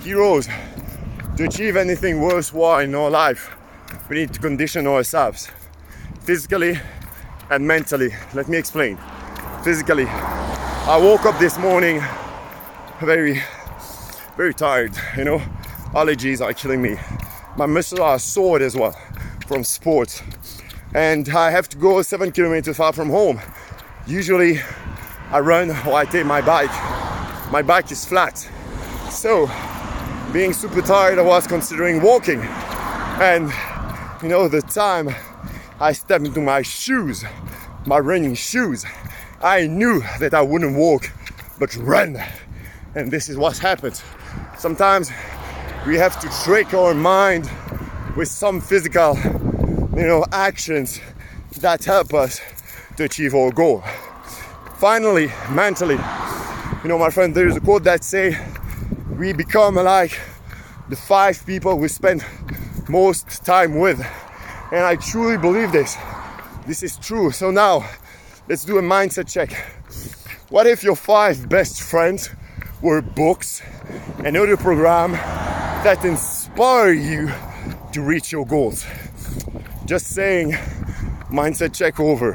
heroes, to achieve anything worthwhile in our life, we need to condition ourselves physically and mentally. Let me explain. Physically, I woke up this morning very, very tired, you know. Allergies are killing me. My muscles are sore as well from sports. And I have to go seven kilometers far from home. Usually I run or I take my bike. My bike is flat. So being super tired, I was considering walking. And you know, the time I stepped into my shoes, my running shoes, I knew that I wouldn't walk but run. And this is what happens. Sometimes we have to trick our mind with some physical, you know, actions that help us to achieve our goal. Finally, mentally, you know, my friend, there's a quote that say, we become like the five people we spend most time with. And I truly believe this. This is true. So now, let's do a mindset check. What if your five best friends were books and other program that inspire you to reach your goals? Just saying, mindset check over.